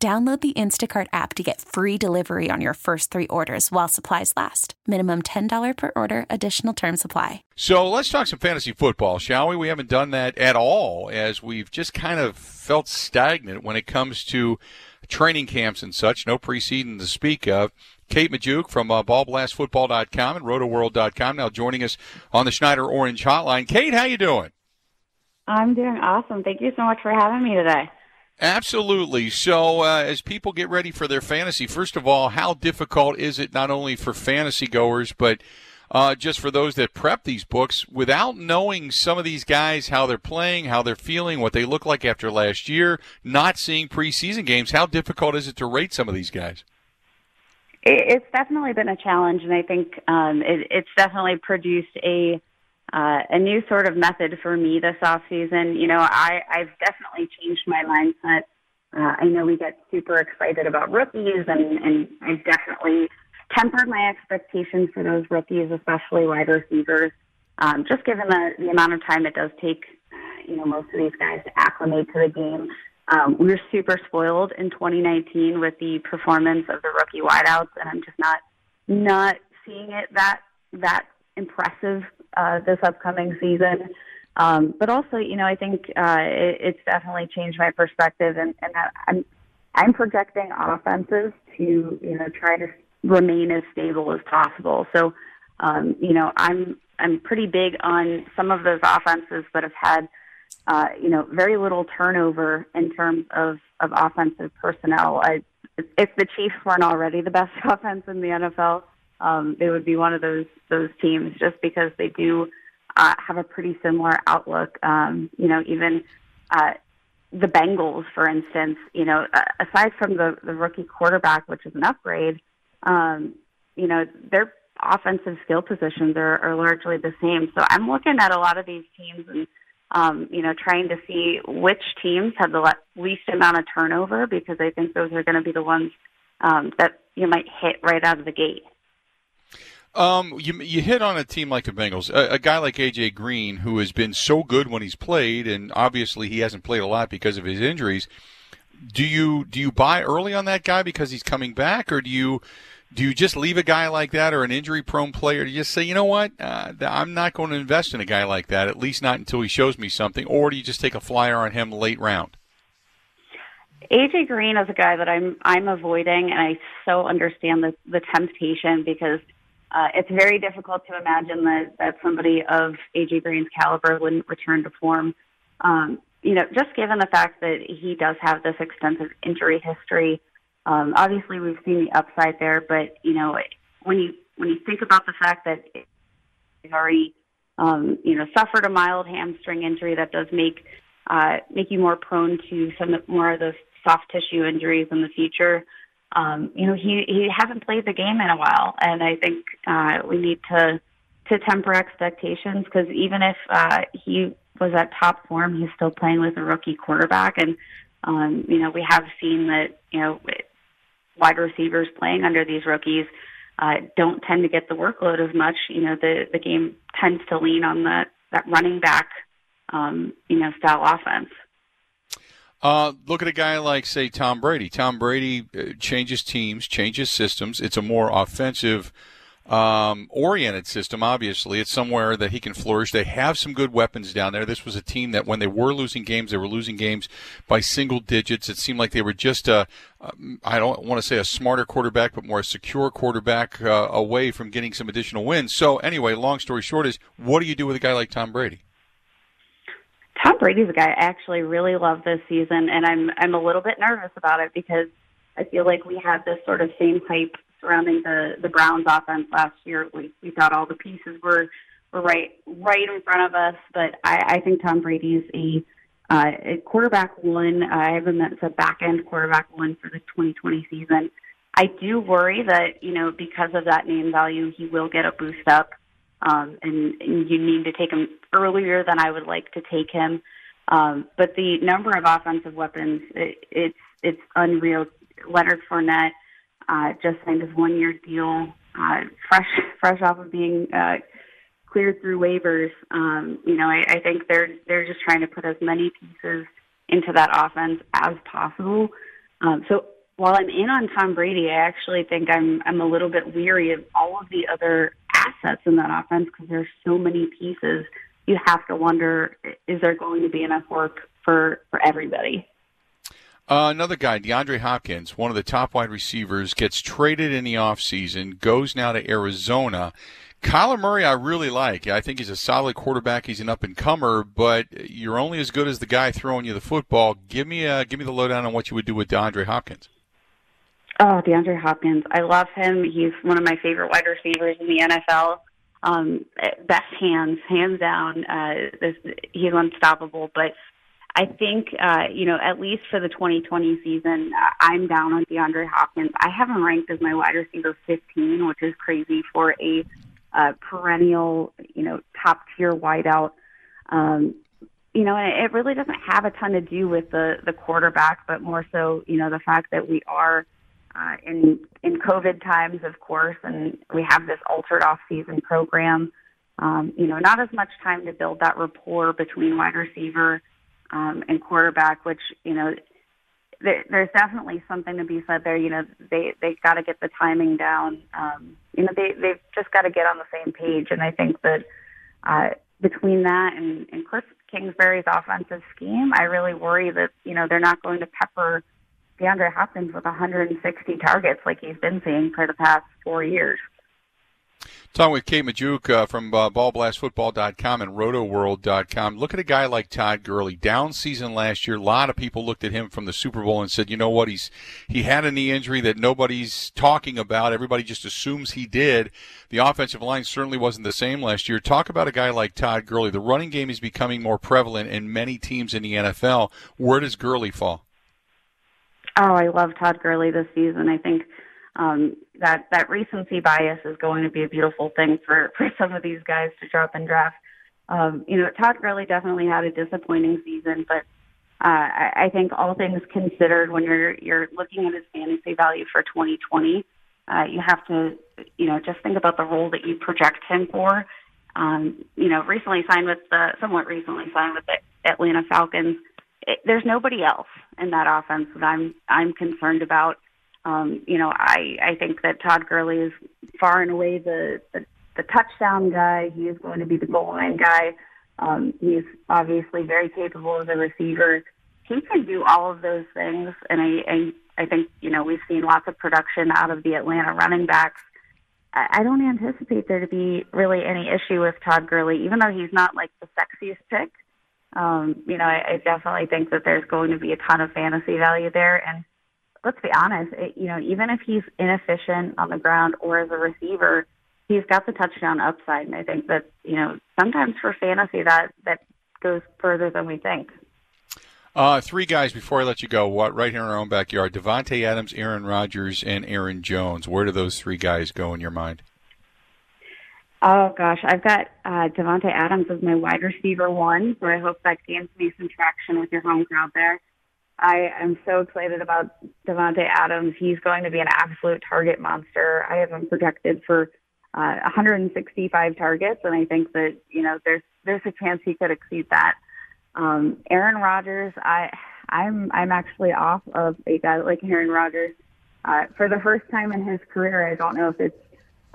Download the Instacart app to get free delivery on your first three orders while supplies last. Minimum $10 per order, additional term supply. So let's talk some fantasy football, shall we? We haven't done that at all as we've just kind of felt stagnant when it comes to training camps and such. No preseason to speak of. Kate Magdziuk from uh, ballblastfootball.com and rotoworld.com now joining us on the Schneider Orange Hotline. Kate, how you doing? I'm doing awesome. Thank you so much for having me today. Absolutely. So, uh, as people get ready for their fantasy, first of all, how difficult is it not only for fantasy goers, but uh, just for those that prep these books without knowing some of these guys, how they're playing, how they're feeling, what they look like after last year, not seeing preseason games? How difficult is it to rate some of these guys? It's definitely been a challenge, and I think um, it, it's definitely produced a uh, a new sort of method for me this off season. You know, I, I've definitely changed my mindset. Uh, I know we get super excited about rookies, and, and I've definitely tempered my expectations for those rookies, especially wide receivers. Um, just given the, the amount of time it does take, uh, you know, most of these guys to acclimate to the game. Um, we were super spoiled in 2019 with the performance of the rookie wideouts, and I'm just not not seeing it that that impressive uh, this upcoming season. Um, but also, you know, I think uh, it, it's definitely changed my perspective, and, and I'm I'm projecting offenses to you know try to remain as stable as possible. So, um, you know, I'm I'm pretty big on some of those offenses that have had uh, you know very little turnover in terms of of offensive personnel. I, if the Chiefs weren't already the best offense in the NFL, um, they would be one of those those teams just because they do uh, have a pretty similar outlook. Um, you know, even uh, the Bengals, for instance, you know, aside from the the rookie quarterback, which is an upgrade, um, you know, their offensive skill positions are, are largely the same. So I'm looking at a lot of these teams and. Um, you know, trying to see which teams have the le- least amount of turnover because I think those are going to be the ones um, that you might hit right out of the gate. Um, you you hit on a team like the Bengals, a, a, guy like AJ Green, who has been so good when he's played, and obviously he hasn't played a lot because of his injuries. Do you do you buy early on that guy because he's coming back, or do you do you just leave a guy like that or an injury-prone player? Do you just say, you know what, uh, I'm not going to invest in a guy like that, at least not until he shows me something, or do you just take a flyer on him late round? AJ Green is a guy that I'm I'm avoiding, and I so understand the the temptation because uh, it's very difficult to imagine that, that somebody of AJ Green's caliber wouldn't return to form. Um, you know, just given the fact that he does have this extensive injury history, um, obviously we've seen the upside there. But you know, when you when you think about the fact that he's already um, you know suffered a mild hamstring injury, that does make uh, make you more prone to some more of those soft tissue injuries in the future um, you know, he he hasn't played the game in a while, and I think uh, we need to to temper expectations because even if uh, he was at top form, he's still playing with a rookie quarterback, and um, you know we have seen that you know wide receivers playing under these rookies uh, don't tend to get the workload as much. You know, the the game tends to lean on that that running back, um, you know, style offense. Uh, look at a guy like, say, Tom Brady. Tom Brady uh, changes teams, changes systems. It's a more offensive um, oriented system, obviously. It's somewhere that he can flourish. They have some good weapons down there. This was a team that when they were losing games, they were losing games by single digits. It seemed like they were just a, I don't want to say a smarter quarterback, but more a secure quarterback uh, away from getting some additional wins. So, anyway, long story short is what do you do with a guy like Tom Brady? Tom Brady's a guy I actually really love this season, and I'm I'm a little bit nervous about it because I feel like we had this sort of same hype surrounding the the Browns offense last year. We we thought all the pieces were were right right in front of us, but I, I think Tom Brady is a Uh, quarterback one, I have him as a back end quarterback one for the 2020 season. I do worry that, you know, because of that name value, he will get a boost up. Um, and, and you need to take him earlier than I would like to take him. Um, but the number of offensive weapons, it, it's it's unreal. Leonard Fournette uh, just signed his one year deal, uh, fresh fresh off of being uh, cleared through waivers. Um, you know, I, I think they're they're just trying to put as many pieces into that offense as possible. Um, so while I'm in on Tom Brady, I actually think I'm I'm a little bit weary of all of the other assets in that offense because there's so many pieces. You have to wonder: is there going to be enough work for for everybody? Uh, another guy, DeAndre Hopkins, one of the top wide receivers, gets traded in the offseason, goes now to Arizona. Kyler Murray, I really like. I think he's a solid quarterback. He's an up and comer, but you're only as good as the guy throwing you the football. Give me a, give me the lowdown on what you would do with DeAndre Hopkins. Oh, DeAndre Hopkins. I love him. He's one of my favorite wide receivers in the NFL. Um, best hands, hands down. Uh, this, he's unstoppable. But I think, uh, you know, at least for the 2020 season, I'm down on DeAndre Hopkins. I have him ranked as my wide receiver 15, which is crazy for a uh, perennial, you know, top tier wideout. Um, you know, and it really doesn't have a ton to do with the the quarterback, but more so, you know, the fact that we are uh, in in COVID times, of course, and we have this altered off season program. Um, you know, not as much time to build that rapport between wide receiver um, and quarterback, which you know there, there's definitely something to be said there. You know, they they got to get the timing down. Um, you know, they they've just got to get on the same page. And I think that uh, between that and, and Cliff Kingsbury's offensive scheme, I really worry that you know they're not going to pepper DeAndre Hopkins with 160 targets like he's been seeing for the past four years. Talking with Kate Magdziuk uh, from uh, ballblastfootball.com and rotoworld.com. Look at a guy like Todd Gurley. Down season last year, a lot of people looked at him from the Super Bowl and said, you know what, he's he had a knee injury that nobody's talking about. Everybody just assumes he did. The offensive line certainly wasn't the same last year. Talk about a guy like Todd Gurley. The running game is becoming more prevalent in many teams in the NFL. Where does Gurley fall? Oh, I love Todd Gurley this season. I think – um, that that recency bias is going to be a beautiful thing for for some of these guys to drop and draft. Um, you know, Todd Gurley definitely had a disappointing season, but uh, I, I think all things considered, when you're you're looking at his fantasy value for 2020, uh, you have to you know just think about the role that you project him for. Um, you know, recently signed with the somewhat recently signed with the Atlanta Falcons. It, there's nobody else in that offense that I'm I'm concerned about. Um, you know, I, I think that Todd Gurley is far and away the, the, the touchdown guy. He is going to be the goal line guy. Um, he's obviously very capable as a receiver. He can do all of those things, and I, I, I think you know we've seen lots of production out of the Atlanta running backs. I, I don't anticipate there to be really any issue with Todd Gurley, even though he's not like the sexiest pick. Um, you know, I, I definitely think that there's going to be a ton of fantasy value there, and let's be honest, it, you know, even if he's inefficient on the ground or as a receiver, he's got the touchdown upside. And I think that, you know, sometimes for fantasy that, that goes further than we think. Uh, three guys before I let you go. What right here in our own backyard? Davante Adams, Aaron Rodgers, and Aaron Jones. Where do those three guys go in your mind? Oh gosh, I've got uh, Davante Adams as my wide receiver one, so I hope that gains me some traction with your home crowd there. I am so excited about Davante Adams. He's going to be an absolute target monster. I have him projected for uh, 165 targets, and I think that you know there's there's a chance he could exceed that. Um, Aaron Rodgers, I I'm I'm actually off of a guy like Aaron Rodgers uh, for the first time in his career. I don't know if it's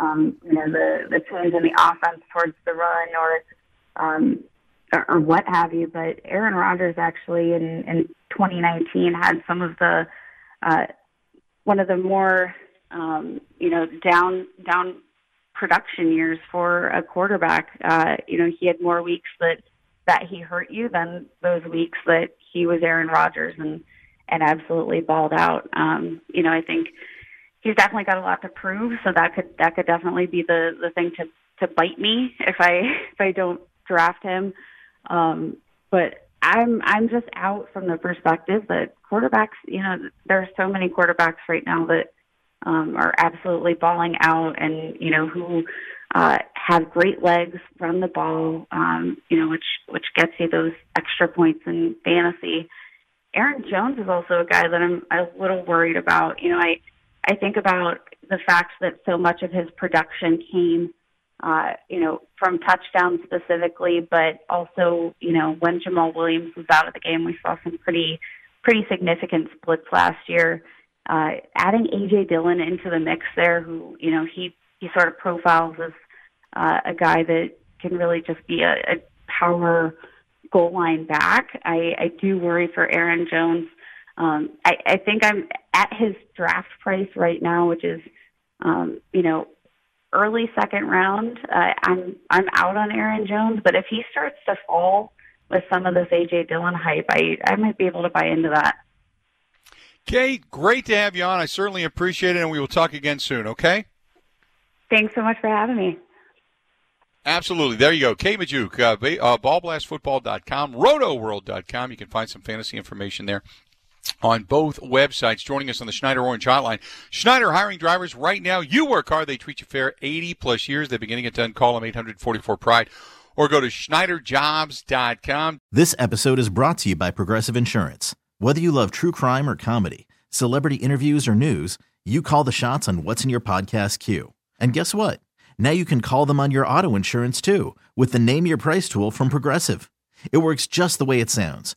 um, you know the the change in the offense towards the run or um, or, or what have you. But Aaron Rodgers actually in, in 2019 had some of the uh, one of the more um, you know down down production years for a quarterback. Uh, you know, he had more weeks that that he hurt you than those weeks that he was Aaron Rodgers and and absolutely balled out. Um, you know, I think he's definitely got a lot to prove, so that could that could definitely be the the thing to to bite me if I if I don't draft him. Um, but I'm I'm just out from the perspective that quarterbacks, you know, there's so many quarterbacks right now that um, are absolutely balling out, and you know who uh, have great legs, run the ball, um, you know, which which gets you those extra points in fantasy. Aaron Jones is also a guy that I'm a little worried about. You know, I I think about the fact that so much of his production came uh, you know, from touchdowns specifically, but also, you know, when Jamaal Williams was out of the game, we saw some pretty, pretty significant splits last year. Uh, adding AJ Dillon into the mix there, who, you know, he, he sort of profiles as uh, a guy that can really just be a, a power goal line back. I, I do worry for Aaron Jones. Um, I, I think I'm at his draft price right now, which is, um, you know, early second round. Uh, I'm I'm out on Aaron Jones, but if he starts to fall with some of this AJ Dillon hype, I I might be able to buy into that. Kate, great to have you on. I certainly appreciate it, and we will talk again soon. Okay. Thanks so much for having me. Absolutely. There you go. Kate Magdziuk, uh, uh, ballblastfootball.com, rotoworld.com. You can find some fantasy information there on both websites. Joining us on the Schneider Orange Hotline. Schneider hiring drivers right now. You work hard, they treat you fair. 80 plus years. They're beginning it done. Call them 844 Pride or go to SchneiderJobs.com. This episode is brought to you by Progressive Insurance. Whether you love true crime or comedy, celebrity interviews or news, you call the shots on what's in your podcast queue. And guess what? Now you can call them on your auto insurance too with the Name Your Price tool from Progressive. It works just the way it sounds